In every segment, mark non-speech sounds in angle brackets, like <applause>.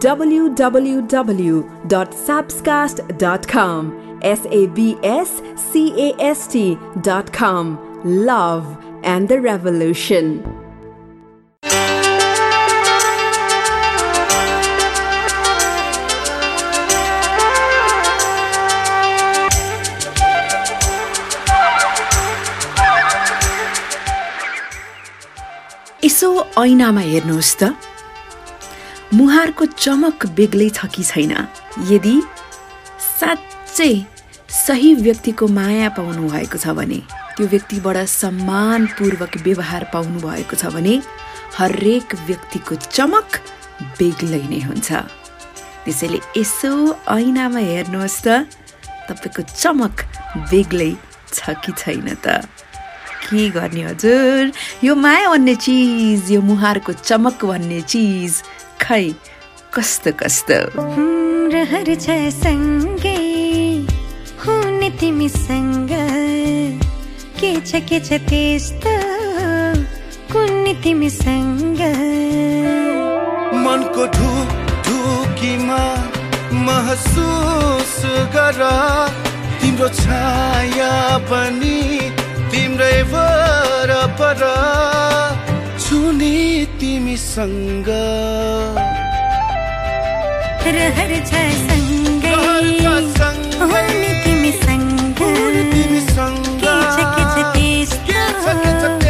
www.sabscast.com. S A B S C A S T.com. Love and the Revolution. यसो ऐनामा हेर्नुहोस् त मुहारको चमक बेग्लै छ कि छैन? यदि साँच्चै सही व्यक्तिको माया पाउनु भएको छ भने त्यो व्यक्तिबाट सम्मानपूर्वक व्यवहार पाउनु भएको छ भने हरेक व्यक्तिको चमक बेग्लै नै हुन्छ। त्यसैले यसो ऐनामा हेर्नुहोस् त तपाईँको चमक बेग्लै छ कि छैन त? के गर्ने हजुर? यो माया भन्ने चिज यो मुहारको चमक भन्ने चिज खै कस्तो कस्तो? रहर छ सँगै हुने तिमीसँग के छ के छ त्यस्तो? कुन्ने तिमीसँग मनको ढुक ढुकीमा महसुस गर। तिम्रो छाया पनि तिम्रै वरपर छुने तिमीसँग। रहर छ सँगै। हुने तिमीसँग। तिमीसँग। के छ के छ त्यस्तो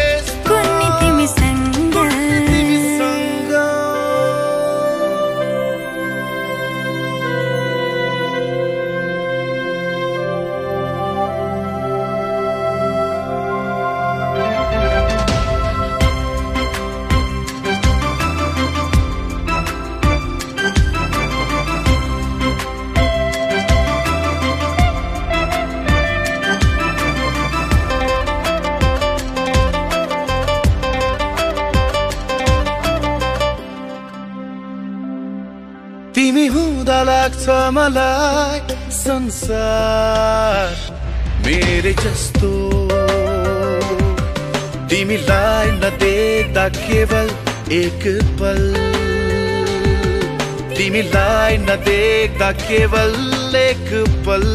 मलाई संसार मेरै जस्तो। तिमीलाई नदेख्दा केवल एक पल। तिमीलाई नदेख्दा केवल एक पल।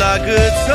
लाग्छ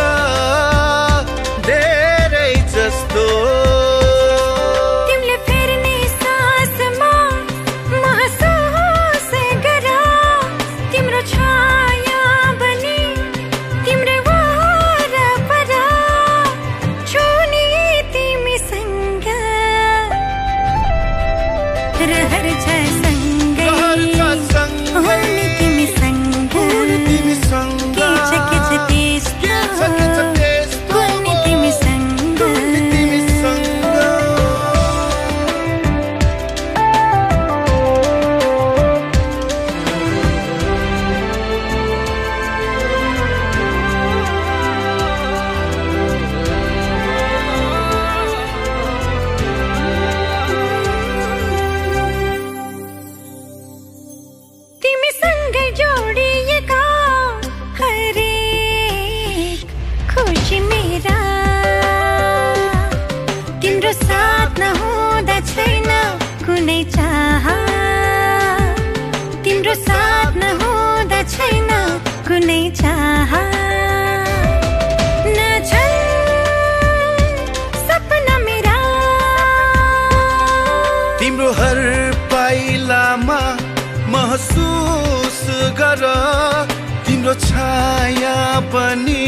पनि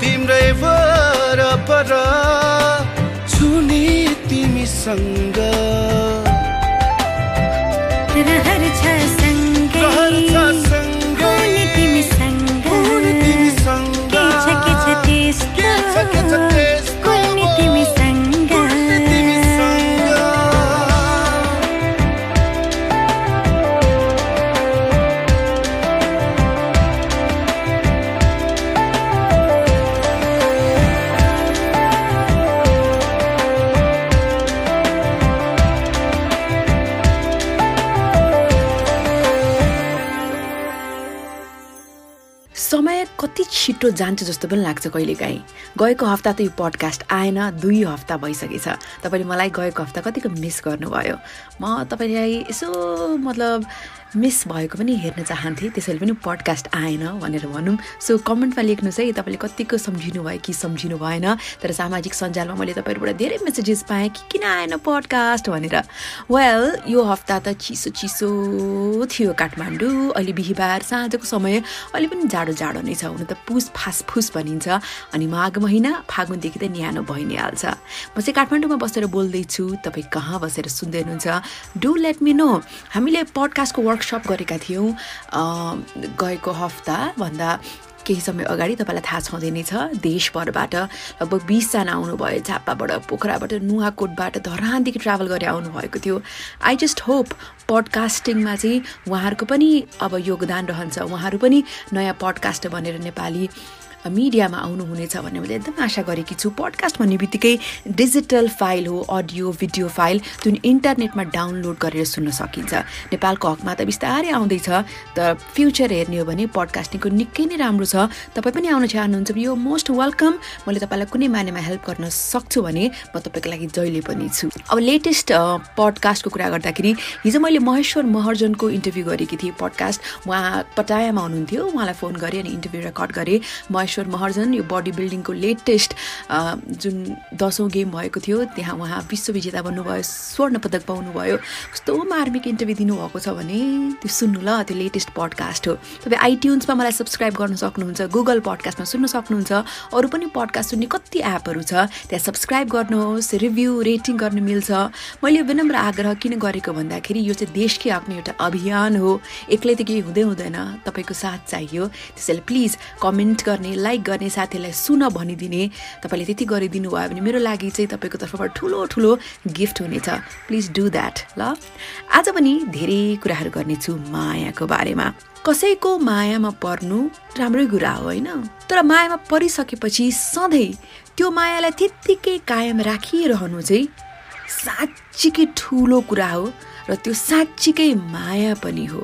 तिम्रै वरपर छुने तिमीसँग। छिटो जान्छ जस्तो पनि लाग्छ कहिलेकाहीँ। गएको हप्ता त यो पडकास्ट आएन दुई हप्ता भइसकेछ। तपाईँले मलाई गएको हप्ता कतिको मिस गर्नुभयो? म तपाईँलाई यसो मतलब मिस भएको पनि हेर्न चाहन्थेँ त्यसैले पनि पडकास्ट आएन भनेर भनौँ। सो कमेन्टमा लेख्नुहोस् है तपाईँले कतिको सम्झिनु भयो कि सम्झिनु भएन। तर सामाजिक सञ्जालमा मैले तपाईँहरूबाट धेरै मेसेजेस पाएँ कि किन आएन पडकास्ट भनेर। वेल यो हप्ता त चिसो चिसो थियो काठमाडौँ। अहिले बिहिबार साँझको समय। अहिले पनि जाडो जाडो नै छ हुन त पुस फास फुस भनिन्छ। अनि माघ महिना फागुनदेखि त न्यानो भइ नै हाल्छ म चाहिँ काठमाडौँमा बसेर बोल्दैछु तपाईँ कहाँ बसेर सुन्दै हुनुहुन्छ डु लेट मी नो हामीले पडकास्टको वर्कसप गरेका थियौँ गएको हप्ताभन्दा केही समय अगाडि तपाईँलाई थाहा छँदै नै छ देशभरबाट लगभग बिसजना आउनुभयो झापाबाट पोखराबाट नुवाकोटबाट धरानदेखि ट्राभल गरेर आउनुभएको थियो। आई जस्ट होप पडकास्टिङमा चाहिँ उहाँहरूको पनि अब योगदान रहन्छ उहाँहरू पनि नयाँ पडकास्ट भनेर नेपाली मिडियामा आउनुहुनेछ भन्ने मैले एकदम आशा गरेकी छु। पडकास्ट भन्ने बित्तिकै डिजिटल फाइल हो अडियो भिडियो फाइल जुन इन्टरनेटमा डाउनलोड गरेर सुन्न सकिन्छ। नेपालको हकमा त बिस्तारै आउँदैछ त फ्युचर हेर्ने हो भने पडकास्टिङको निकै नै राम्रो छ। तपाईँ पनि आउन चाहनुहुन्छ यो मोस्ट वेलकम। मैले तपाईँलाई कुनै मानेमा हेल्प गर्न सक्छु भने म तपाईँको लागि जहिले पनि छु। अब लेटेस्ट पडकास्टको कुरा गर्दाखेरि हिजो मैले महेश्वर महर्जनको इन्टरभ्यू गरेकी थिएँ पडकास्ट। उहाँ पटायामा हुनुहुन्थ्यो उहाँलाई फोन गरेँ अनि इन्टरभ्यू रेकर्ड गरेँ। महेश्वर महर्जन यो बडी बिल्डिङको लेटेस्ट जुन दसौँ गेम भएको थियो त्यहाँ उहाँ विश्वविजेता बन्नुभयो स्वर्ण पदक पाउनुभयो। कस्तो मार्मिक इन्टरभ्यू दिनुभएको छ भने त्यो सुन्नु ल त्यो लेटेस्ट पडकास्ट हो। तपाईँ आइट्युन्समा मलाई सब्सक्राइब गर्न सक्नुहुन्छ गुगल पडकास्टमा सुन्न सक्नुहुन्छ अरू पनि पडकास्ट सुन्ने कति एपहरू छ त्यहाँ सब्सक्राइब गर्नुहोस् रिभ्यू रेटिङ गर्न मिल्छ। मैले विनम्र आग्रह किन गरेको भन्दाखेरि यो चाहिँ देशकै आफ्नो एउटा अभियान हो। एक्लै त केही हुँदै हुँदैन तपाईँको साथ चाहियो। त्यसैले प्लिज कमेन्ट गर्ने लाइक गर्ने साथीहरूलाई सुन भनिदिने। तपाईँले त्यति गरिदिनु भयो भने मेरो लागि चाहिँ तपाईँको तर्फबाट ठुलो ठुलो गिफ्ट हुनेछ। प्लिज डु द्याट ल आज पनि धेरै कुराहरू गर्नेछु मायाको बारेमा। कसैको मायामा पर्नु राम्रै कुरा हो होइन? तर मायामा परिसकेपछि सधैँ त्यो मायालाई त्यत्तिकै कायम राखिरहनु चाहिँ साँच्चीकै ठुलो कुरा हो र त्यो साँच्चीकै माया पनि हो।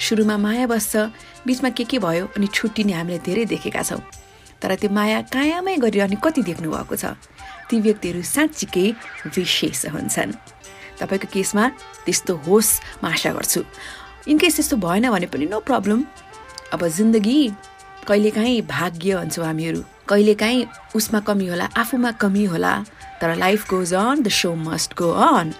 सुरुमा माया बस्छ बिचमा के के भयो अनि छुट्टिने हामीले धेरै देखेका छौँ। तर त्यो माया कायमै गरिरहने कति देख्नु भएको छ? ती व्यक्तिहरू साँच्चीकै विशेष हुन्छन्। तपाईँको केसमा त्यस्तो होस् म आशा गर्छु। इनकेस त्यस्तो भएन भने पनि नो प्रब्लम। अब जिन्दगी कहिलेकाहीँ भाग्य भन्छौँ हामीहरू। कहिलेकाहीँ उसमा कमी होला आफूमा कमी होला। तर life goes on the show must go on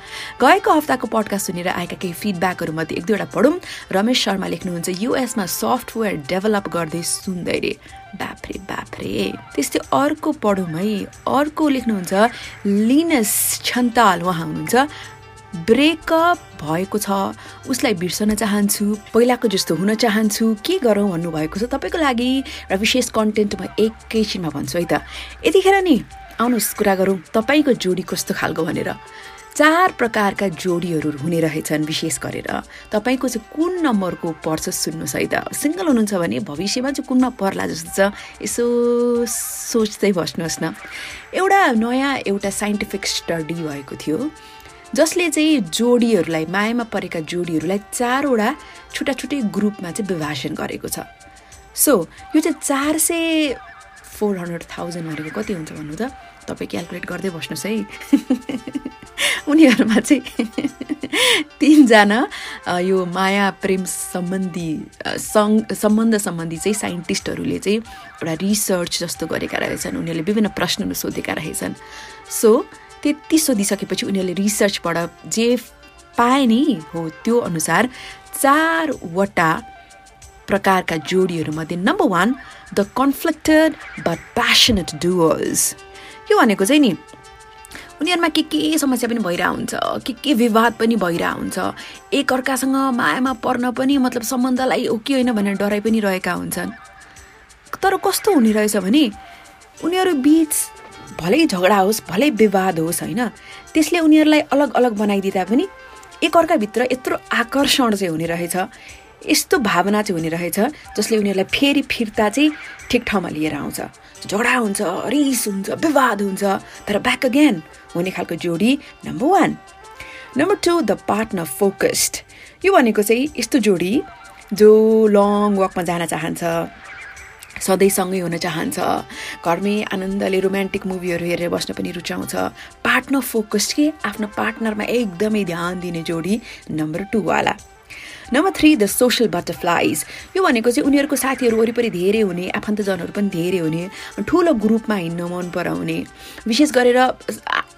गएको हप्ताको पडकास्ट सुनेर आएका केही फिडब्याकहरूमध्ये एक दुईवटा पढौँ। रमेश शर्मा लेख्नुहुन्छ युएसमा सफ्टवेयर डेभलप गर्दै सुन्दै रे। बाफ्रे बाफ्रे त्यस्तै अर्को पढौँ है अर्को लेख्नुहुन्छ लिनस छन्ताल उहाँ हुनुहुन्छ। ब्रेकअप भएको छ। उसलाई बिर्सन चाहन्छु पहिलाको जस्तो हुन चाहन्छु। के गरौँ भन्नुभएको छ तपाईँको लागि? एउटा विशेष कन्टेन्ट म एकैछिनमा भन्छु है त। यतिखेर नि आउनुहोस् कुरा गरौँ। तपाईँको जोडी कस्तो खालको भनेर। चार प्रकारका जोडीहरू हुने रहेछन् विशेष गरेर। तपाईँको चाहिँ कुन नम्बरको पर्छ सुन्नुहोस् है त सिङ्गल हुनुहुन्छ भने भविष्यमा चाहिँ कुनमा पर्ला जस्तो छ यसो सोच्दै बस्नुहोस् न। एउटा नयाँ एउटा साइन्टिफिक स्टडी भएको थियो जसले चाहिँ जोडीहरूलाई मायामा परेका जोडीहरूलाई चारवटा छुट्टा छुट्टै ग्रुपमा चाहिँ विभाजन गरेको छ। सो यो चाहिँ चार सय फोर हन्ड्रेड थाउजन्ड भनेको कति हुन्छ भन्नु त? तपाईँ क्यालकुलेट गर्दै बस्नुहोस् है। <laughs> उनीहरूमा चाहिँ <laughs> तिनजना यो माया प्रेम सम्बन्धी सङ् सम्बन्ध सम्बन्धी चाहिँ साइन्टिस्टहरूले चाहिँ एउटा रिसर्च जस्तो गरेका रहेछन्। उनीहरूले विभिन्न प्रश्नहरू सोधेका रहेछन्। सो त्यति सोधिसकेपछि उनीहरूले रिसर्चबाट जे पाए नि हो त्यो अनुसार चारवटा प्रकारका जोडीहरूमध्ये number one the conflicted but passionate duos यो भनेको चाहिँ नि उनीहरूमा के के समस्या पनि भइरहेको हुन्छ के के विवाद पनि भइरहेको हुन्छ एकअर्कासँग मायामा पर्न पनि मतलब सम्बन्धलाई हो होइन भनेर डराइ पनि रहेका हुन्छन्। तर कस्तो हुने रहेछ भने उनीहरू बिच भलै झगडा होस् भलै विवाद होस् होइन त्यसले उनीहरूलाई अलग अलग बनाइदिँदा पनि एकअर्काभित्र यत्रो आकर्षण चाहिँ हुने रहेछ। यस्तो भावना चाहिँ हुने रहेछ जसले उनीहरूलाई फेरि फिर्ता चाहिँ ठिक ठाउँमा लिएर आउँछ। झगडा हुन्छ रिस हुन्छ विवाद हुन्छ तर ब्याक अगेन हुने खालको जोडी number one number two the partner focused यो भनेको चाहिँ यस्तो जोडी जो लङ वकमा जान चाहन्छ सधैँ सँगै हुन चाहन्छ घरमै आनन्दले रोमान्टिक मुभीहरू हेरेर बस्न पनि रुचाउँछ। पार्टनर फोकस्ड के? आफ्नो पार्टनरमा एकदमै ध्यान दिने जोडी number टूवाला number three the social butterflies यो भनेको चाहिँ उनीहरूको साथीहरू वरिपरि धेरै हुने आफन्तजनहरू पनि धेरै हुने ठुलो ग्रुपमा हिँड्न मन पराउने। विशेष गरेर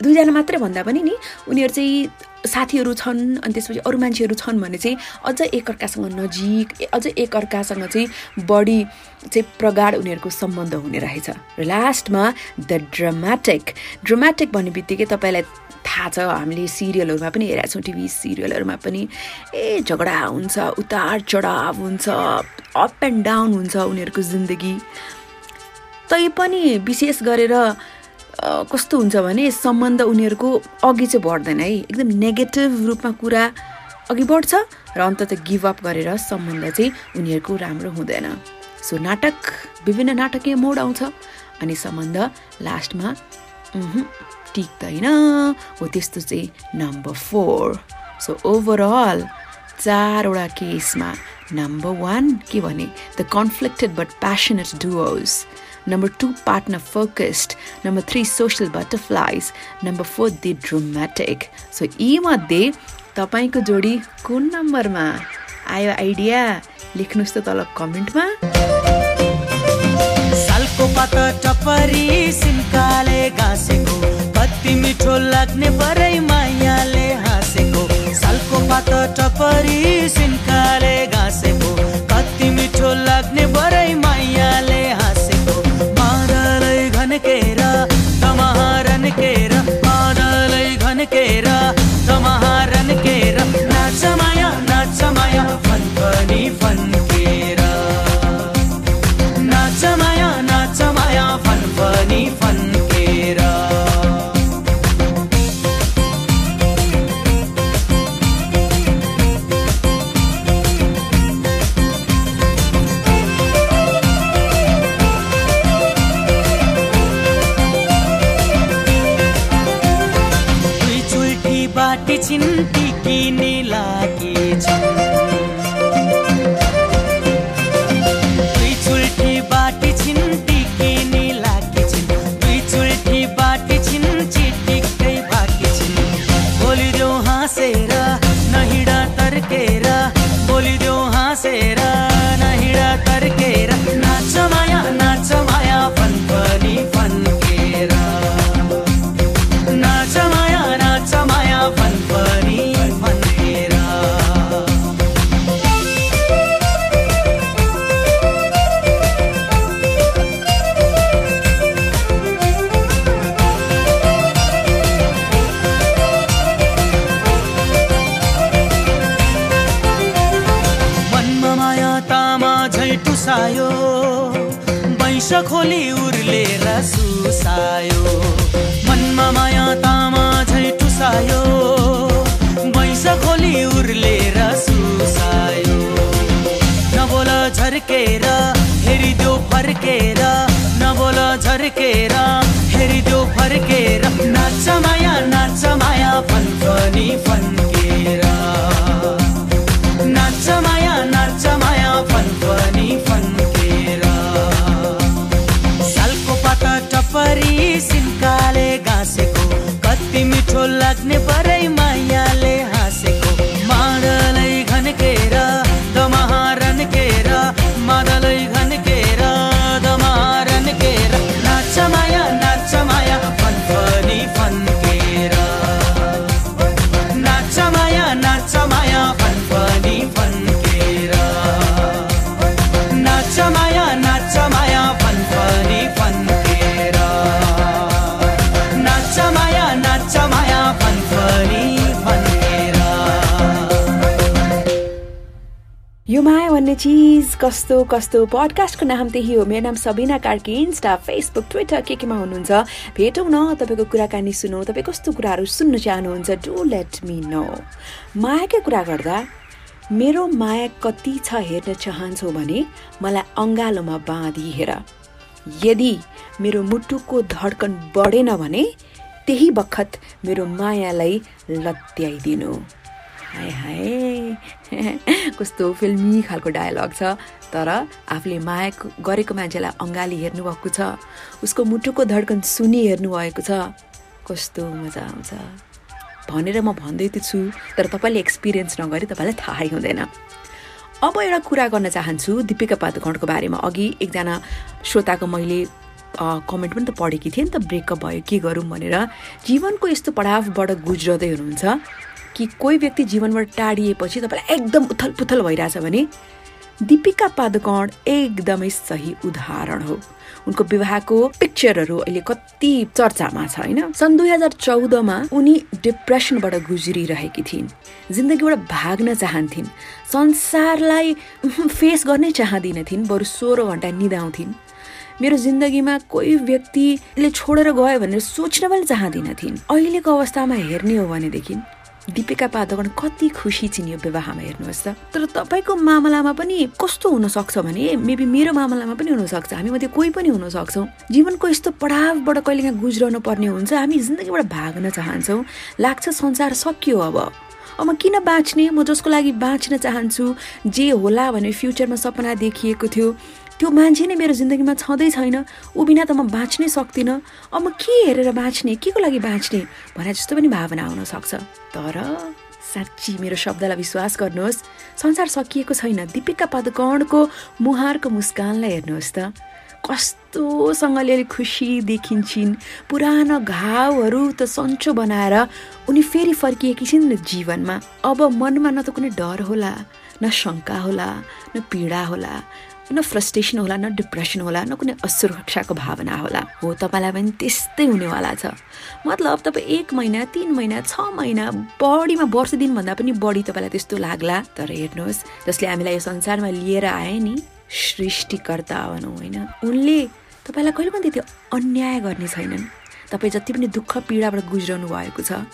दुईजना मात्रै भन्दा पनि नि उनीहरू चाहिँ साथीहरू छन् अनि त्यसपछि अरू मान्छेहरू छन् भने चाहिँ अझ एकअर्कासँग नजिक अझ एकअर्कासँग चाहिँ बढी चाहिँ प्रगाढ उनीहरूको सम्बन्ध हुने रहेछ। र लास्टमा द ड्रामेटिक ड्रामेटिक भन्ने बित्तिकै तपाईँलाई थाहा छ हामीले सिरियलहरूमा पनि हेरेका छौँ टिभी सिरियलहरूमा पनि। ए झगडा हुन्छ उतार चढाव हुन्छ अप एन्ड डाउन हुन्छ उनीहरूको जिन्दगी। तैपनि विशेष गरेर कस्तो हुन्छ भने सम्बन्ध उनीहरूको अघि चाहिँ बढ्दैन है। एकदम नेगेटिभ रूपमा कुरा अघि बढ्छ र अन्तत गिभअप गरेर सम्बन्ध चाहिँ उनीहरूको राम्रो हुँदैन। सो नाटक विभिन्न नाटकीय मोड आउँछ अनि सम्बन्ध लास्टमा टिक्दैन हो त्यस्तो चाहिँ नम्बर फोर सो ओभरअल चारवटा केसमा नम्बर वान के भने the conflicted but passionate duos number two partner focused number three social butterflies number four the dramatic so यीमध्ये तपाईँको जोडी कुन नम्बरमा आयो आइडिया लेख्नुहोस् त तल कमेन्टमा। सालको पात टपरी सिन्काले घाँसेको कति मिठो लाग्ने परै मायाले हाँसेको। सालको पात टपरी सिन्काले घाँसेको। कति मिठो लाग्ने परै मायाले हाँसेको। मादलै घनकेर तमहारन केर मादलै घनकेर तमहारन केर नाच माया नाच माया फन पनि फन्केर नाच माया नाच माया फन पनि फन्केर भन्ने चिज कस्तो कस्तो पडकास्टको नाम त्यही हो। मेरो नाम Sabina Karki Insta Facebook Twitter के केमा हुनुहुन्छ? भेटौँ न तपाईँको कुराकानी सुनौ। तपाईँ कस्तो कुराहरू सुन्न चाहनुहुन्छ? डु लेट मी नो मायाकै कुरा गर्दा मेरो माया कति छ हेर्न चाहन्छौ भने मलाई अङ्गालोमा बाँधी हेर। यदि मेरो मुटुको धड्कन बढेन भने त्यही बखत मेरो मायालाई लत्याइदिनु। हाय हाय। <laughs> कस्तो फिल्मी खालको डायलग छ। तर आफूले माया गरेको मान्छेलाई अँगाली हेर्नुभएको छ। उसको मुटुको धड्कन सुनि हेर्नुभएको छ। कस्तो मजा आउँछ। भनेर म भन्दै त छु तर तपाईँले एक्सपिरियन्स नगरे तपाईँलाई थाहै हुँदैन। अब एउटा कुरा गर्न चाहन्छु दिपिका पादुकोणको बारेमा। अघि एकजना श्रोताको मैले कमेन्ट पनि त पढेकी थिएँ नि त ब्रेकअप भयो के गरौँ भनेर। जीवनको यस्तो पढावबाट गुज्रदै हुनुहुन्छ। कि कोही व्यक्ति जीवनबाट टाढिएपछि तपाईँलाई एकदम उथल पुथल भइरहेछ भने दिपिका पादुकोण एकदमै सही उदाहरण हो। उनको विवाहको पिक्चरहरू अहिले कति चर्चामा छ होइन? सन् दुई हजार चौधमा उनी डिप्रेसनबाट गुज्रिरहेकी थिइन्। जिन्दगीबाट भाग्न चाहन्थिन्। संसारलाई <laughs> फेस गर्नै चाहँदिनथिन् बरु सोह्र घन्टा निदाउँथिन्। मेरो जिन्दगीमा कोही व्यक्तिले छोडेर गयो भनेर सोच्न पनि चाहँदिनथिन् अहिलेको अवस्थामा हेर्ने हो भनेदेखि दिपिका पादुकोण कति खुसी छिन् यो विवाहमा हेर्नुहोस् त। तर तपाईँको मामलामा पनि कस्तो हुनसक्छ भने मेबी मेरो मामलामा पनि हुनसक्छ। हामी मध्ये कोही पनि हुन सक्छौँ जीवनको यस्तो पढावबाट कहिलेकाहीँ गुज्रनु पर्ने हुन्छ हामी जिन्दगीबाट भाग्न चाहन्छौँ। लाग्छ संसार सकियो अब। अब म किन बाँच्ने? म जसको लागि बाँच्न चाहन्छु जे होला भने फ्युचरमा सपना देखिएको थियो। त्यो मान्छे नै मेरो जिन्दगीमा छँदै छैन। ऊ बिना त म बाँच्नै सक्दिनँ। अब म के हेरेर बाँच्ने? के को लागि बाँच्ने? भने जस्तो पनि भावना आउन सक्छ। तर साँच्ची मेरो शब्दलाई विश्वास गर्नुहोस्। संसार सकिएको छैन। दिपिका पादुकोणको मुहारको मुस्कानलाई हेर्नुहोस् त। कस्तोसँगले अलिक खुसी देखिन्छन्। पुरानो घाउहरू त सन्चो बनाएर उनी फेरि फर्किएकी छिन् जीवनमा। अब मनमा न त कुनै डर होला न शङ्का होला न पीडा होला। न फ्रस्ट्रेसन होला न डिप्रेसन होला न कुनै असुरक्षाको भावना होला। हो तपाईँलाई पनि त्यस्तै हुनेवाला छ। मतलब तपाईँ एक महिना तिन महिना छ महिना बढीमा वर्ष दिनभन्दा पनि बढी तपाईँलाई त्यस्तो लाग्ला। तर हेर्नुहोस् जसले हामीलाई यो संसारमा लिएर आए नि सृष्टिकर्ता भनौँ होइन? उनले तपाईँलाई कहिले पनि त्यति अन्याय गर्ने छैनन्। तपाईँ जति पनि दुःख पीडाबाट गुज्रनु भएको छ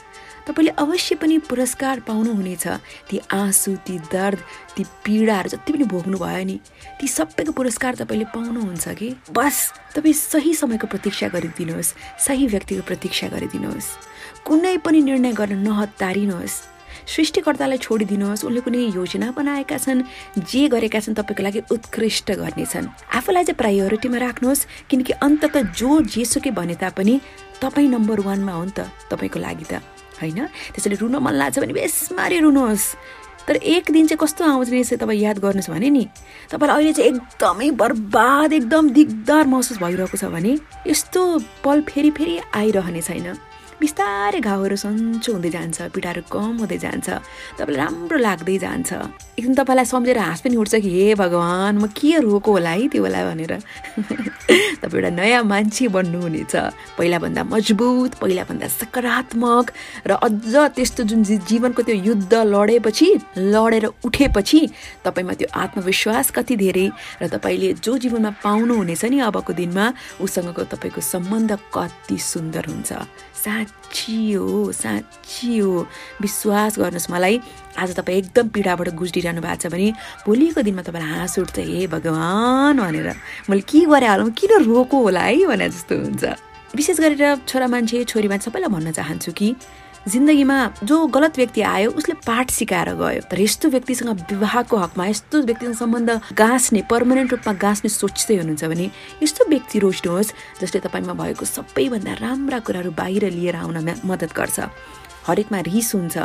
तपाईँले अवश्य पनि पुरस्कार पाउनुहुनेछ। ती आँसु ती दर्द ती पीडाहरू जति पनि भोग्नु भयो नि ती सबैको पुरस्कार तपाईँले पाउनुहुन्छ कि? बस तपाईँ सही समयको प्रतीक्षा गरिदिनुहोस् सही व्यक्तिको प्रतीक्षा गरिदिनुहोस्। कुनै पनि निर्णय गर्न नहतारिनुहोस्। सृष्टिकर्तालाई छोडिदिनुहोस् उनले कुनै योजना बनाएका छन् जे गरेका छन् तपाईँको लागि उत्कृष्ट गर्नेछन् आफूलाई चाहिँ प्रायोरिटीमा राख्नुहोस् किनकि अन्तत जो जेसुकै भने तापनि तपाईँ नम्बर वानमा हो नि त तपाईँको लागि त। होइन? त्यसैले रुन मन लाग्छ भने बेसमारी रुनुहोस्। तर एक दिन चाहिँ कस्तो आउँछ रहेछ तपाईँ याद गर्नुहोस् भने नि। तपाईँलाई अहिले चाहिँ एकदमै बर्बाद एकदम दिगदार महसुस भइरहेको छ भने यस्तो पल फेरि फेरि आइरहने छैन। बिस्तारै घाउहरू सन्चो हुँदै जान्छ पिँडाहरू कम हुँदै जान्छ तपाईँलाई राम्रो लाग्दै जान्छ। एकदम तपाईँलाई सम्झेर हाँस पनि उठ्छ कि हे भगवान् म के रोको होला है त्यो होला भनेर। <laughs> तपाईँ एउटा नयाँ मान्छे बन्नुहुनेछ। पहिलाभन्दा मजबुत पहिलाभन्दा सकारात्मक र अझ त्यस्तो जुन जीवनको त्यो युद्ध लडेपछि लडेर उठेपछि तपाईँमा त्यो आत्मविश्वास कति धेरै र तपाईँले जो जीवनमा पाउनुहुनेछ नि अबको दिनमा उसँगको तपाईँको सम्बन्ध कति सुन्दर हुन्छ। साँच्ची हो साँच्ची हो विश्वास गर्नुहोस् मलाई आज तपाईँ एकदम पीडाबाट गुज्रिरहनु भएको छ भने भोलिको दिनमा तपाईँलाई हाँस उठ्छ हे भगवान् भनेर। मैले के गरेँ हालौँ किन रोको होला है भने जस्तो हुन्छ। विशेष गरेर छोरा मान्छे छोरी मान्छे सबैलाई भन्न चाहन्छु कि जिन्दगीमा जो गलत व्यक्ति आयो उसले पाठ सिकाएर गयो। तर यस्तो व्यक्तिसँग विवाहको हकमा यस्तो व्यक्तिसँग सम्बन्ध गाँच्ने पर्मानेन्ट रूपमा गाँच्ने सोच्दै हुनुहुन्छ भने यस्तो व्यक्ति रोज्नुहोस् जसले तपाईँमा भएको सबैभन्दा राम्रा कुराहरू बाहिर लिएर आउनमा मद्दत गर्छ। हरेकमा रिस हुन्छ।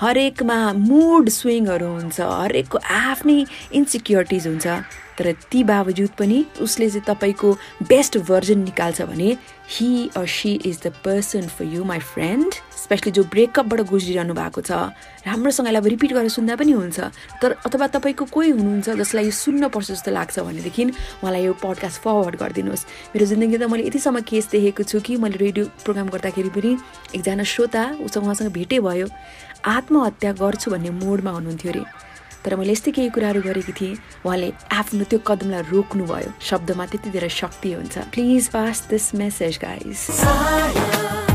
हरेकमा मुड स्विङहरू हुन्छ हरेकको आफ्नै इन्सिक्योरिटिज हुन्छ तर ती बावजुद पनि उसले चाहिँ तपाईँको बेस्ट भर्जन निकाल्छ भने he or she is the person for you my friend specially जो ब्रेकअपबाट गुज्रिरहनु भएको छ राम्रोसँगले अब रिपिट गरेर सुन्दा पनि हुन्छ। तर अथवा तपाईँको कोही हुनुहुन्छ जसलाई यो सुन्नपर्छ जस्तो लाग्छ भनेदेखि उहाँलाई यो पडकास्ट फरवर्ड गरिदिनुहोस्। मेरो जिन्दगी त मैले यतिसम्म केस देखेको छु कि मैले रेडियो प्रोग्राम गर्दाखेरि पनि एकजना श्रोता उसँग उहाँसँग भेटै भयो। आत्महत्या गर्छु भन्ने मोडमा हुनुहुन्थ्यो अरे। तर मैले यस्तै केही कुराहरू गरेकी थिएँ। उहाँले आफ्नो त्यो कदमलाई रोक्नुभयो। शब्दमा त्यति धेरै शक्ति हुन्छ। Please pass this message guys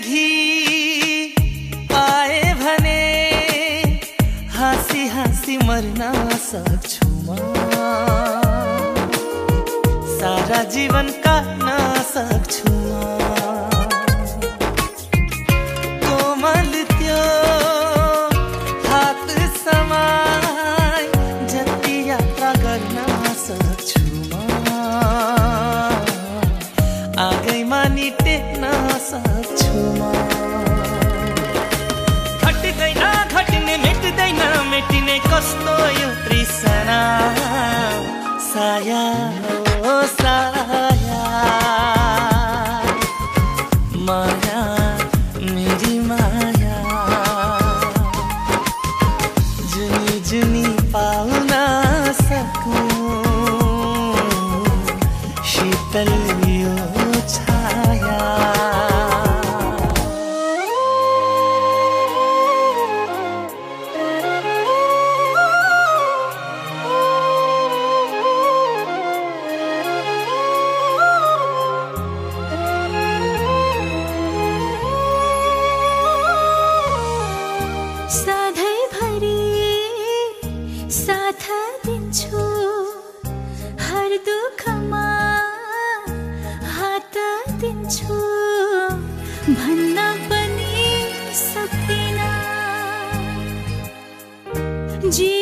अघि आए भने हाँसी हाँसी मर्न सक्छु म। सारा जीवन काट्न सक्छु म। जीवन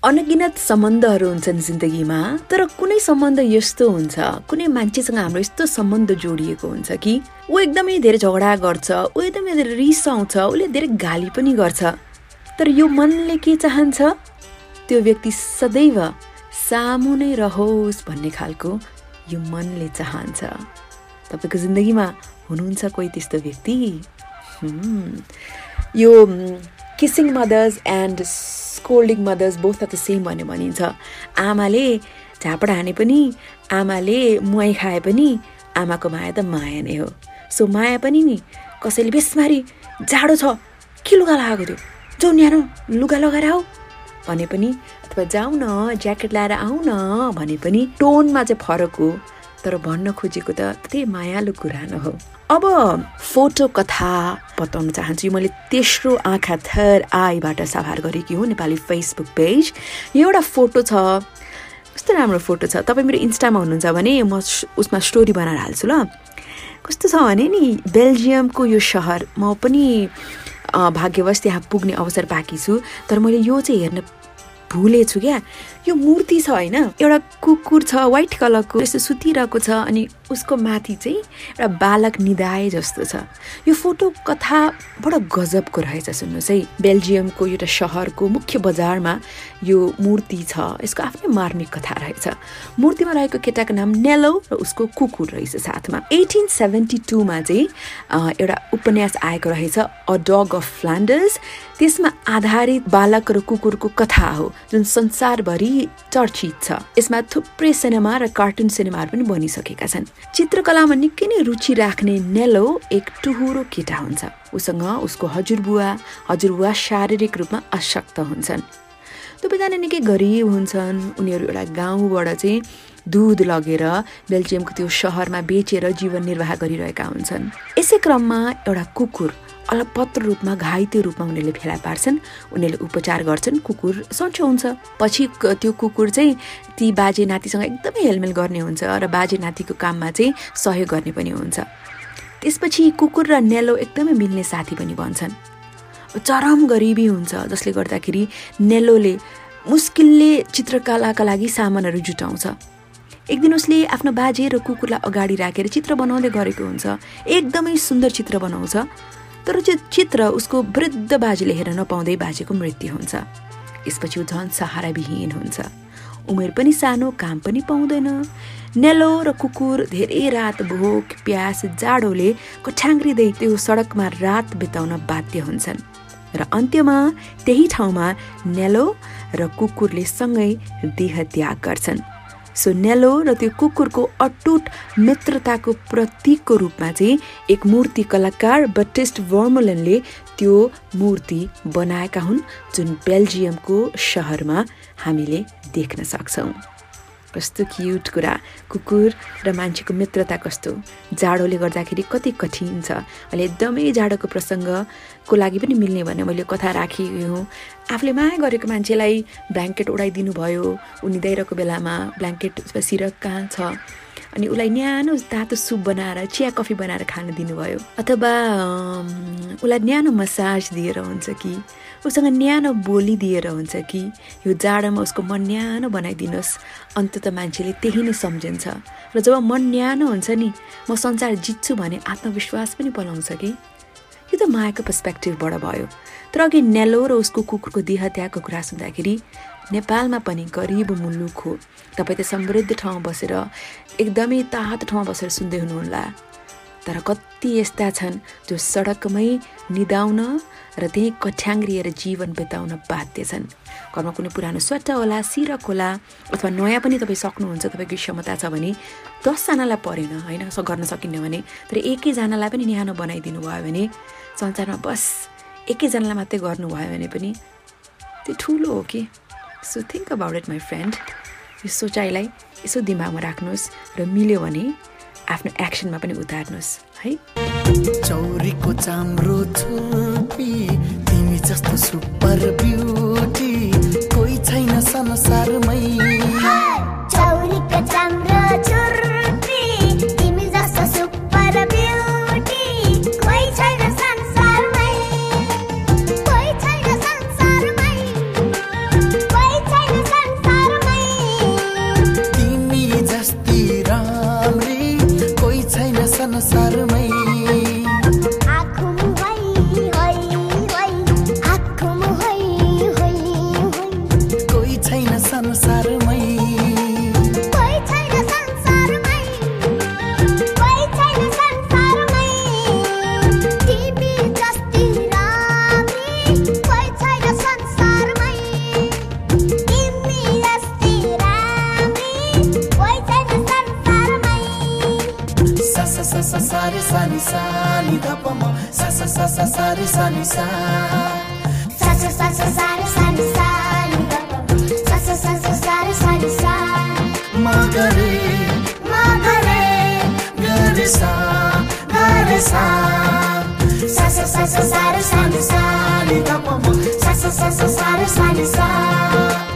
अनगिनत सम्बन्धहरू हुन्छन् जिन्दगीमा तर कुनै सम्बन्ध यस्तो हुन्छ कुनै मान्छेसँग हाम्रो यस्तो सम्बन्ध जोडिएको हुन्छ कि ऊ एकदमै धेरै झगडा गर्छ ऊ एकदमै धेरै रिसाउँछ उसले धेरै गाली पनि गर्छ। तर यो मनले के चाहन्छ? त्यो व्यक्ति सदैव सामु नै रहोस् भन्ने खालको यो मनले चाहन्छ। तपाईँको जिन्दगीमा हुनुहुन्छ कोही त्यस्तो व्यक्ति. यो kissing mothers and scolding mothers both of the same भन्ने भनिन्छ आमाले झापड हाने पनि आमाले मुहाई खाए पनि आमाको माया त माया नै हो सो माया पनि नि कसैले बेसमारी जाडो छ के लुगा लगाएको थियो जाउ न्यानो लुगा लगाएर आऊ भने पनि अथवा जाऊ न ज्याकेट लगाएर आऊ न भने पनि टोनमा चाहिँ फरक हो तर भन्न खोजेको त त्यही मायालु कुरा न हो अब फोटो कथा बताउन चाहन्छु। यो मैले तेस्रो आँखा थर आईबाट साभार गरेकी हुँ नेपाली फेसबुक पेज। यो एउटा फोटो छ। कस्तो राम्रो फोटो छ। तपाईँ मेरो इन्स्टामा हुनुहुन्छ भने म उसमा स्टोरी बनाएर हाल्छु ल। कस्तो छ भने नि बेल्जियमको यो सहर। म पनि भाग्यवश त्यहाँ पुग्ने अवसर पाएकी छु। तर मैले यो चाहिँ हेर्न भुलेछु क्या। यो मूर्ति छ होइन एउटा कुकुर छ व्हाइट कलरको यस्तो सुतिरहेको छ अनि उसको माथि चाहिँ एउटा बालक निदाए जस्तो छ। यो फोटो कथा बडो गजबको रहेछ सुन्नुहोस् है। बेल्जियमको एउटा सहरको मुख्य बजारमा यो मूर्ति छ यसको आफ्नै मार्मिक कथा रहेछ। मूर्तिमा रहेको केटाको नाम नेलो र उसको कुकुर रहेछ साथमा। एटिन सेभेन्टी टूमा चाहिँ एउटा उपन्यास आएको रहेछ अ डग अफ फ्लान्डर्स। त्यसमा आधारित बालक र कुकुरको कथा हो जुन संसारभरि चर्चित छ। यसमा थुप्रै सिनेमा र कार्टुन सिनेमाहरू पनि बनिसकेका छन्। चित्रकलामा निकै नै रुचि राख्ने नेलो एक टुहुरो केटा हुन्छ। उसँग उसको हजुरबुवा हजुरबुवा शारीरिक रूपमा अशक्त हुन्छन्। दुवैजना निकै गरिब हुन्छन्। उनीहरू एउटा गाउँबाट चाहिँ दुध लगेर बेल्जियमको त्यो सहरमा बेचेर जीवन निर्वाह गरिरहेका हुन्छन्। यसै क्रममा एउटा कुकुर अलपत्र रूपमा घाइते रूपमा उनीहरूले फेला पार्छन् उनीहरूले उपचार गर्छन्। कुकुर सन्चो हुन्छ। पछि त्यो कुकुर चाहिँ ती बाजे नातिसँग एकदमै हेलमेल गर्ने हुन्छ र बाजे नातिको काममा चाहिँ सहयोग गर्ने पनि हुन्छ। त्यसपछि कुकुर र नेलो एकदमै मिल्ने साथी पनि बन्छन्। चरम गरिबी हुन्छ जसले गर्दाखेरि नेलोले मुस्किलले चित्रकलाका लागि सामानहरू जुटाउँछ। एक दिन उसले आफ्नो बाजे र कुकुरलाई अगाडि राखेर चित्र बनाउँदै गरेको हुन्छ। एकदमै सुन्दर चित्र बनाउँछ। तर चित्र उसको वृद्ध बाजेले हेर्न नपाउँदै बाजेको मृत्यु हुन्छ। यसपछि ऊ झन् सहाराविहीन हुन्छ। उमेर पनि सानो काम पनि पाउँदैन। नेलो र कुकुर धेरै रात भोक प्यास जाडोले कठ्याङ्ग्रिँदै त्यो सडकमा रात बिताउन बाध्य हुन्छन्। र अन्त्यमा त्यही ठाउँमा नेलो र कुकुरले सँगै देह त्याग गर्छन्। सो नेलो र त्यो कुकुरको अटुट मित्रताको प्रतीकको रूपमा चाहिँ एक मूर्ति कलाकार बटिस्ट वर्मोलनले त्यो मूर्ति बनाएका हुन् जुन बेल्जियमको सहरमा हामीले देख्न सक्छौँ। कस्तो क्युट कुरा। कुकुर र मान्छेको मित्रता कस्तो? जाडोले गर्दाखेरि कति कठिन छ। अहिले एकदमै जाडोको प्रसङ्गको लागि पनि मिल्ने भने मैले कथा राखेको हुँ आफूले माया गरेको मान्छेलाई ब्ल्याङ्केट ओढाइदिनु भयो। निदाइरहेको बेलामा ब्ल्याङ्केट सिरक कहाँ छ? अनि उसलाई न्यानो तातो सुप बनाएर चिया कफी बनाएर खान दिनुभयो। अथवा उसलाई न्यानो मसाज दिएर हुन्छ कि? उसँग न्यानो बोली दिएर हुन्छ कि? यो जाडोमा उसको मन न्यानो बनाइदिनुहोस्। अन्तत मान्छेले त्यही नै सम्झिन्छ। र जब मन न्यानो हुन्छ नि म संसार जित्छु भने आत्मविश्वास पनि पलाउँछ कि? यो त मायाको पर्सपेक्टिभबाट भयो। तर अघि नेलो र उसको कुकुरको देह त्यागको कुरा सुन्दाखेरि नेपालमा पनि गरिब मुलुक हो। तपाईँ त समृद्ध ठाउँ बसेर एकदमै तातो ठाउँ बसेर सुन्दै हुनुहुन्ला। तर कति यस्ता छन् जो सडकमै निदाउन र त्यहीँ कठ्याङ्ग्रिएर जीवन बिताउन बाध्य छन्। घरमा कुनै पुरानो स्वेटर होला सिरक होला अथवा नयाँ पनि तपाईँ सक्नुहुन्छ तपाईँको क्षमता छ भने दसजनालाई परेन होइन? गर्न सकिन्न भने तर एकैजनालाई पनि न्यानो बनाइदिनु भयो भने संसारमा बस एकैजनालाई मात्रै गर्नुभयो भने पनि त्यो ठुलो हो कि? So think about it my friend यो सोचाइलाई यसो दिमागमा राख्नुहोस् र मिल्यो भने आफ्नो एक्सनमा पनि उतार्नुहोस् है? चौरीको चाम्रो छुपी तिमी जस्तो सुपर ब्युटी कोही छैन संसारमै। चौरीको चाम्रो चुर्पी pama sa sa sa sa sa ri sa ni sa sa sa sa sa sa ri sa ni sa sa sa sa sa sa ri sa ni sa ma ga re ma ga re ga re sa ga re sa sa sa sa sa sa sa ni sa ni sa sa sa sa sa ri sa ni sa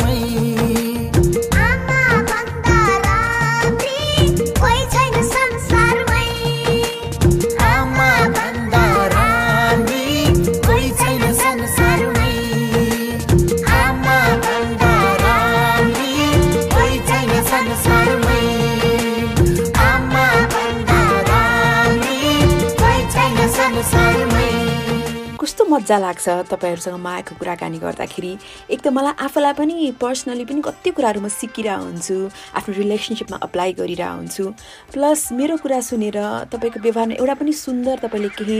संसारमै मजा लाग्छ तपाईँहरूसँग मायाको कुराकानी गर्दाखेरि। एक त मलाई आफूलाई पनि पर्सनली पनि कति कुराहरू म सिकिरहेको हुन्छु आफ्नो रिलेसनसिपमा अप्लाई गरिरहेको हुन्छु। प्लस मेरो कुरा सुनेर तपाईँको व्यवहारमा एउटा पनि सुन्दर तपाईँले केही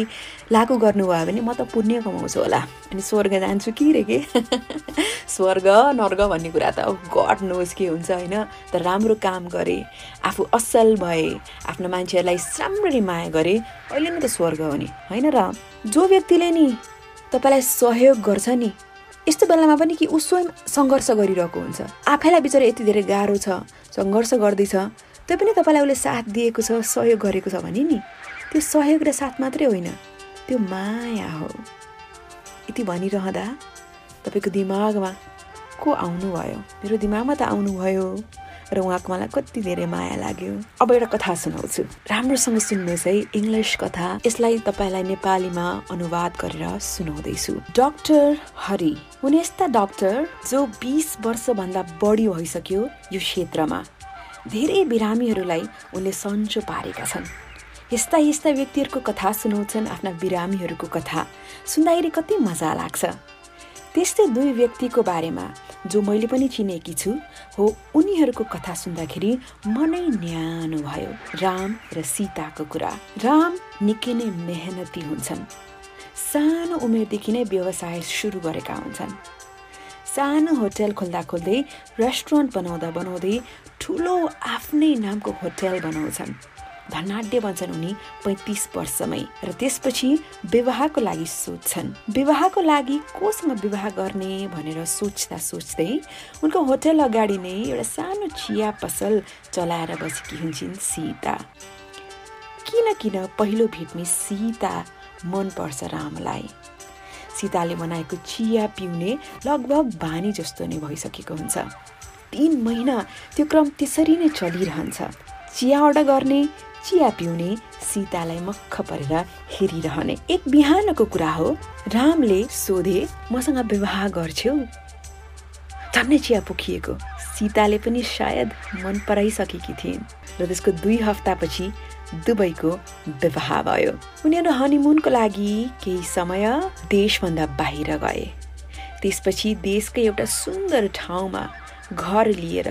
लागू गर्नुभयो भने म त पुण्य कमाउँछु होला। अनि स्वर्ग जान्छु कि रे के? <laughs> स्वर्ग नर्ग भन्ने कुरा त गड नोज के हुन्छ होइन? तर राम्रो काम गरे आफू असल भए आफ्नो मान्छेहरूलाई राम्ररी माया गरे अहिले नै त स्वर्ग हो नि। होइन र? जो व्यक्तिले नि तपाईँलाई सहयोग गर्छ नि। यस्तो बेलामा पनि कि ऊ स्वयं सङ्घर्ष गरिरहेको हुन्छ। आफैलाई बिचरा यति धेरै गाह्रो छ सङ्घर्ष गर्दैछ त्यो पनि तपाईँलाई उसले साथ दिएको छ सहयोग गरेको छ भने नि। त्यो सहयोग र साथ मात्रै होइन त्यो माया हो। यति भनिरहँदा तपाईँको दिमागमा को आउनुभयो? मेरो दिमागमा त आउनुभयो। र उहाँको मलाई कति धेरै माया लाग्यो। अब एउटा कथा सुनाउँछु। राम्रोसँग सुन्नुहोस् है इङ्ग्लिस कथा। यसलाई तपाईँलाई नेपालीमा अनुवाद गरेर सुनाउँदैछु। डाक्टर हरि। हुने यस्ता डाक्टर जो बिस वर्षभन्दा बढी भइसक्यो यो क्षेत्रमा। धेरै बिरामीहरूलाई उनले सन्चो पारेका छन्। यस्ता यस्ता व्यक्तिहरूको कथा सुनाउँछन् आफ्ना बिरामीहरूको कथा। सुन्दाखेरि कति मजा लाग्छ। त्यस्तै दुई व्यक्तिको बारेमा जो मैले पनि चिनेकी छु हो उनीहरूको कथा सुन्दाखेरि मनै न्यानो भयो। राम र सीताको कुरा। राम निकै नै मेहनती हुन्छन्। सानो उमेरदेखि नै व्यवसाय सुरु गरेका हुन्छन्। सानो होटेल खोल्दा खोल्दै रेस्टुरेन्ट बनाउँदा बनाउँदै ठुलो आफ्नै नामको होटेल बनाउँछन्। धनाढ्य बन्छन् उनी पैँतिस वर्षमै र त्यसपछि विवाहको लागि सोध्छन्। विवाहको लागि कोसँग विवाह गर्ने भनेर सोच्दा सोच्दै उनको होटेल अगाडि नै एउटा सानो चिया पसल चलाएर बसेकी हुन्छन् सीता। किन किन पहिलो भेटमै सीता मनपर्छ रामलाई। सीताले बनाएको चिया पिउने लगभग बानी जस्तो नै भइसकेको हुन्छ। तिन महिना त्यो क्रम त्यसरी नै चलिरहन्छ। चिया अर्डर गर्ने चिया पिउने सीतालाई मक्ख परेर हेरिरहने एक बिहानको कुरा हो। रामले सोधे मसँग विवाह गर्छौ? झन्नै चिया पोखिएको। सीताले पनि सायद मन पराइसकेकी थिइन् र त्यसको दुई हप्तापछि दुबईको विवाह भयो। उनीहरू हनिमुनको लागि केही समय देशभन्दा बाहिर गए। त्यसपछि देशकै एउटा सुन्दर ठाउँमा घर लिएर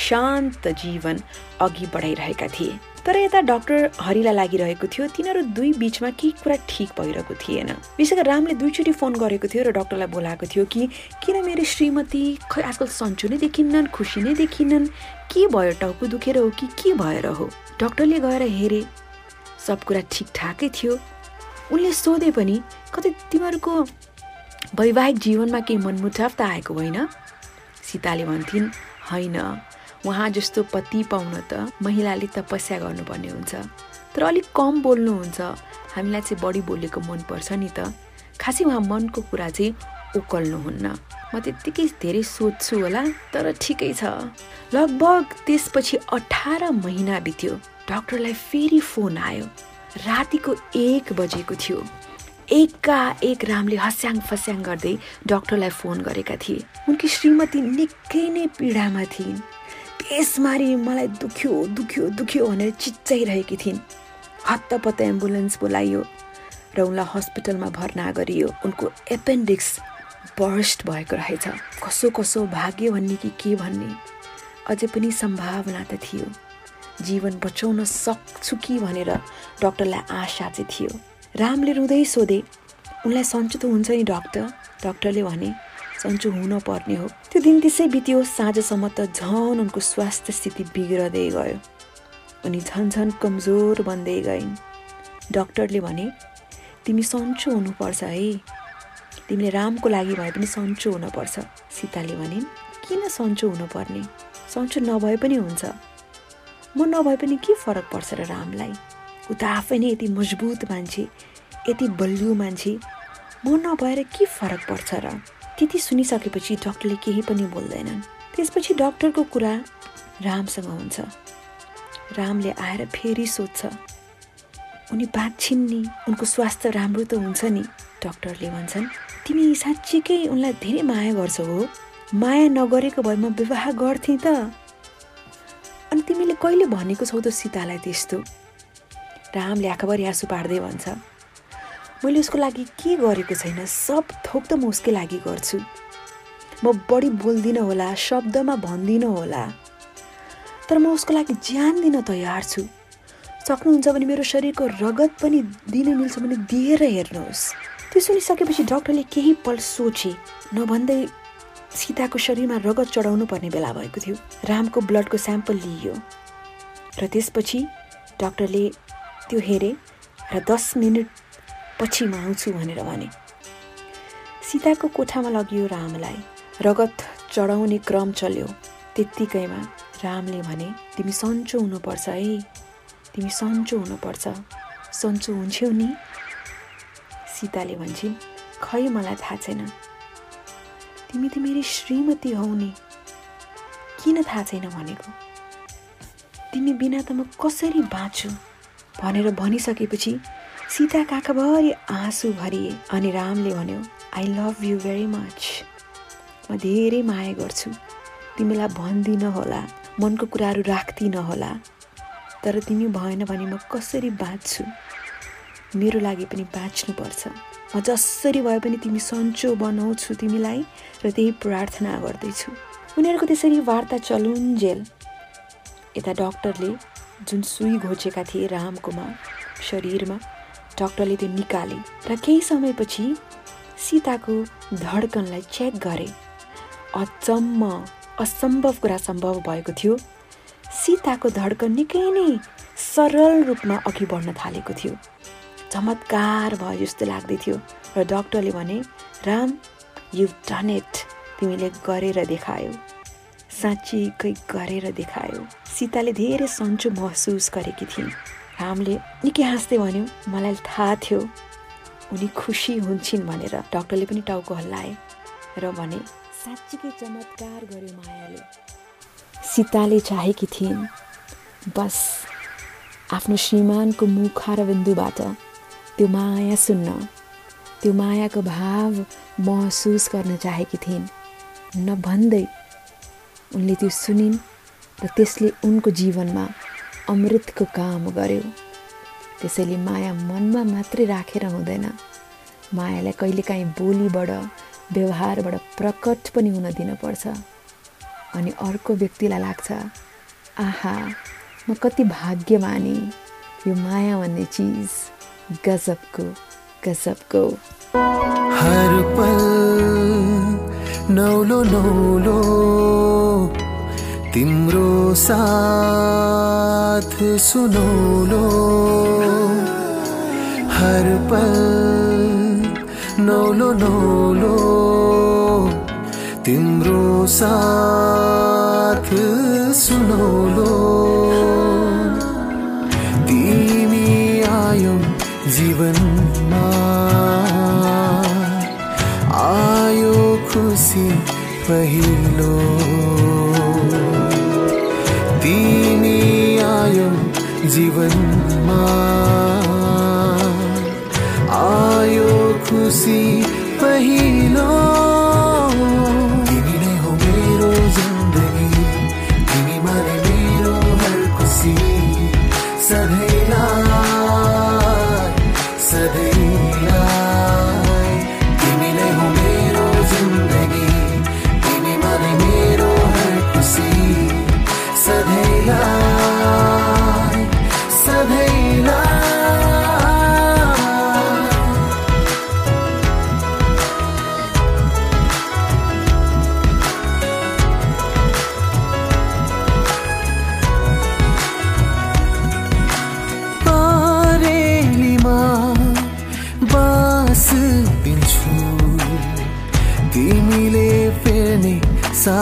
शान्त जीवन अघि बढाइरहेका थिए। तर यता डाक्टर हरिलाई लागिरहेको थियो। तिनीहरू दुई बिचमा केही कुरा ठिक भइरहेको थिएन। विशेष गरी रामले दुईचोटि फोन गरेको थियो र डाक्टरलाई बोलाएको थियो कि किन मेरो श्रीमती खै आजकल सन्चो नै देखिन्नन् खुसी नै देखिन्नन्? के भयो टाउको दुखेर हो कि के भएर हो? डाक्टरले गएर हेरे सब कुरा ठिकठाकै थियो। उनले सोधे पनि कतै तिमीहरूको वैवाहिक जीवनमा केही मनमुटाव त आएको होइन? सीताले भन्थिन् होइन। उहाँ जस्तो पति पाउन त महिलाले तपस्या गर्नुपर्ने हुन्छ। तर अलिक कम बोल्नुहुन्छ। हामीलाई चाहिँ बढी बोलेको मनपर्छ नि त। खासै उहाँ मनको कुरा चाहिँ उकल्नुहुन्न। म त्यत्तिकै धेरै सोध्छु होला तर ठिकै छ। लगभग त्यसपछि अठार महिना बित्यो। डाक्टरलाई फेरि फोन आयो। रातिको एक बजेको थियो। एका एक रामले हस्याङ फस्याङ गर्दै डाक्टरलाई फोन गरेका थिए। उनकी श्रीमती निकै नै पीडामा थिइन्। त्यसमारी मलाई दुख्यो दुख्यो दुख्यो भनेर चिच्चाइरहेकी थिइन्। हत्तपत्त एम्बुलेन्स बोलाइयो र उनलाई हस्पिटलमा भर्ना गरियो। उनको एपेन्डिक्स बर्स्ट भएको रहेछ। कसो कसो भाग्य भन्ने कि के भन्ने? अझै पनि सम्भावना त थियो। जीवन बचाउन सक्छु कि भनेर डक्टरलाई आशा चाहिँ थियो। रामले रुँदै सोधे उनलाई सन्चो त हुन्छ नि डक्टर? डक्टरले भने सन्चो हुन पर्ने हो। त्यो दिन त्यसै बित्यो साँझसम्म त झन उनको स्वास्थ्य स्थिति बिग्रदै गयो। उनी झन झन कमजोर बन्दै गइन्। डक्टरले भने तिमी सन्चो हुनुपर्छ है। तिमीले रामको लागि भए पनि सन्चो हुनुपर्छ। सीताले भनिन् किन सन्चो हुनुपर्ने? सन्चो नभए पनि हुन्छ। म नभए पनि के फरक पर्छ र रामलाई? ऊ त आफै नै यति मजबुत मान्छे यति बलियो मान्छे। म नभएर के फरक पर्छ र? त्यति सुनिसकेपछि डक्टरले केही पनि बोल्दैनन्। त्यसपछि डक्टरको कुरा रामसँग हुन्छ। रामले आएर फेरि सोध्छ उनी बाँच्छिन् नि उनको स्वास्थ्य राम्रो त हुन्छ नि? डक्टरले भन्छन् तिमी साँच्चीकै उनलाई धेरै माया गर्छौ हो। माया नगरेको भए म विवाह गर्थेँ त। अनि तिमीले कहिले भनेको छौ त सीतालाई त्यस्तो? रामले आँखाभरि आँसु पार्दै भन्छ मैले उसको लागि के गरेको छैन सब थोक त म उसकै लागि गर्छु। म बढी बोल्दिनँ होला शब्दमा भन्दिनँ होला। तर म उसको लागि ज्यान दिन तयार छु। सक्नुहुन्छ भने मेरो शरीरको रगत पनि दिन मिल्छ भने दिएर हेर्नुहोस्। त्यो सुनिसकेपछि डक्टरले केही पल सोचे नभन्दै सीताको शरीरमा रगत चढाउनु पर्ने बेला भएको थियो। रामको ब्लडको स्याम्पल लिइयो। र त्यसपछि डक्टरले त्यो हेरे र दस मिनट पछि आउँछु भनेर भने। सीताको कोठामा लगियो रामलाई। रगत चढाउने क्रम चल्यो। त्यत्तिकैमा रामले भने तिमी सन्चो हुनुपर्छ है। तिमी सन्चो हुनुपर्छ। सन्चो हुन्छौ नि? सीताले भन्छन् खै मलाई थाहा छैन। तिमी त मेरी श्रीमती हौ नि। किन थाहा छैन भनेको? तिमी बिना त म कसरी बाँच्छु? भनेर भनिसकेपछि सीता काकाभरि आँसु भरिए अनि रामले भन्यो I love you very much म धेरै माया गर्छु। तिमीलाई भन्दिनँ होला मनको कुराहरू राख्दिनँ होला तर तिमी भएन भने म कसरी बाँच्छु? मेरो लागि पनि बाँच्नुपर्छ। म जसरी भए पनि तिमी सन्चो बनाउँछु तिमीलाई र त्यही प्रार्थना गर्दैछु। उनीहरूको त्यसरी वार्ता चलुन्जेल यता डक्टरले जुन सुई घोचेका थिए रामकोमा शरीरमा डक्टरले त्यो निकाले र केही समयपछि सीताको धड्कनलाई चेक गरे। अचम्म असम्भव कुरा सम्भव भएको थियो। सीताको धड्कन निकै नै सरल रूपमा अघि बढ्न थालेको थियो। चमत्कार भयो जस्तो लाग्दै थियो र डक्टरले भने राम यु डन इट तिमीले गरेर देखायो। साँच्चीकै गरेर देखायो। सीताले धेरै सन्चो महसुस गरेकी थिइन्। रामले निकै हाँस्दै भन्यो मलाई थाहा थियो उनी खुसी हुन्छन् भनेर। डक्टरले पनि टाउको हल्लाए र भने साँच्चीकै चमत्कार गर्यो मायाले। सीताले चाहेकी थिइन्। बस आफ्नो श्रीमानको मुखार बिन्दुबाट त्यो माया सुन्न। त्यो मायाको भाव महसुस गर्न चाहेकी थिइन्। नभन्दै उनले त्यो सुनिन् र त्यसले उनको जीवनमा अमृतको काम गर्यो। त्यसैले माया मनमा मात्रै राखेर हुँदैन। मायालाई कहिलेकाहीँ बोलीबाट व्यवहारबाट प्रकट पनि हुन दिनुपर्छ। अनि अर्को व्यक्तिलाई लाग्छ आहा म कति भाग्यमानी। यो माया भन्ने चिज गजबको गजबको। हर नौलो नौलो। तिम्रो साथ सुनौलो हर पल नौलो नौलो। तिम्रो साथ सुनौलो तिमी आयौ जीवनमा। आयो खुसी पहिलो। जीवनमा आयो खुशी पहिलो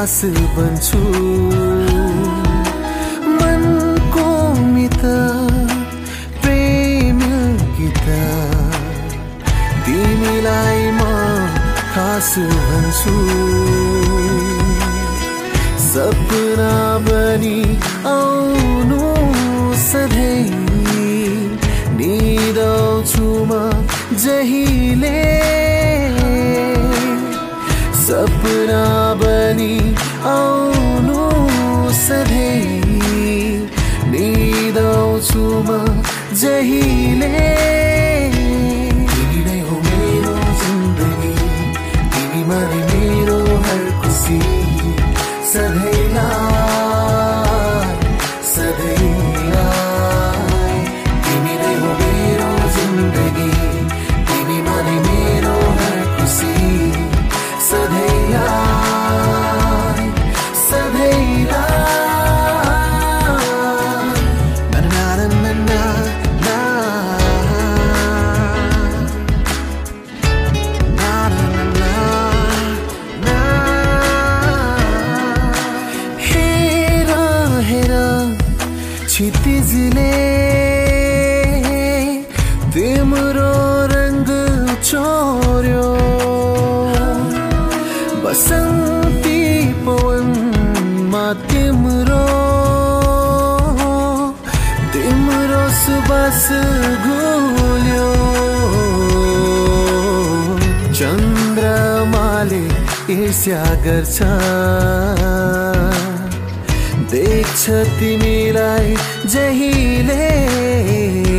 सास बन्छु मनको मित प्रेम गीत तिमीलाई म खास भन्छु। सपना बनी आउनु सधैँ निदाउँछु म जहिले। सपना बनी आउनु सधैँ निदाउँछु म जहिले। घुल्यो चन्द्रमाले ईर्ष्या गर्छ। देख्छ तिमीलाई जहिले।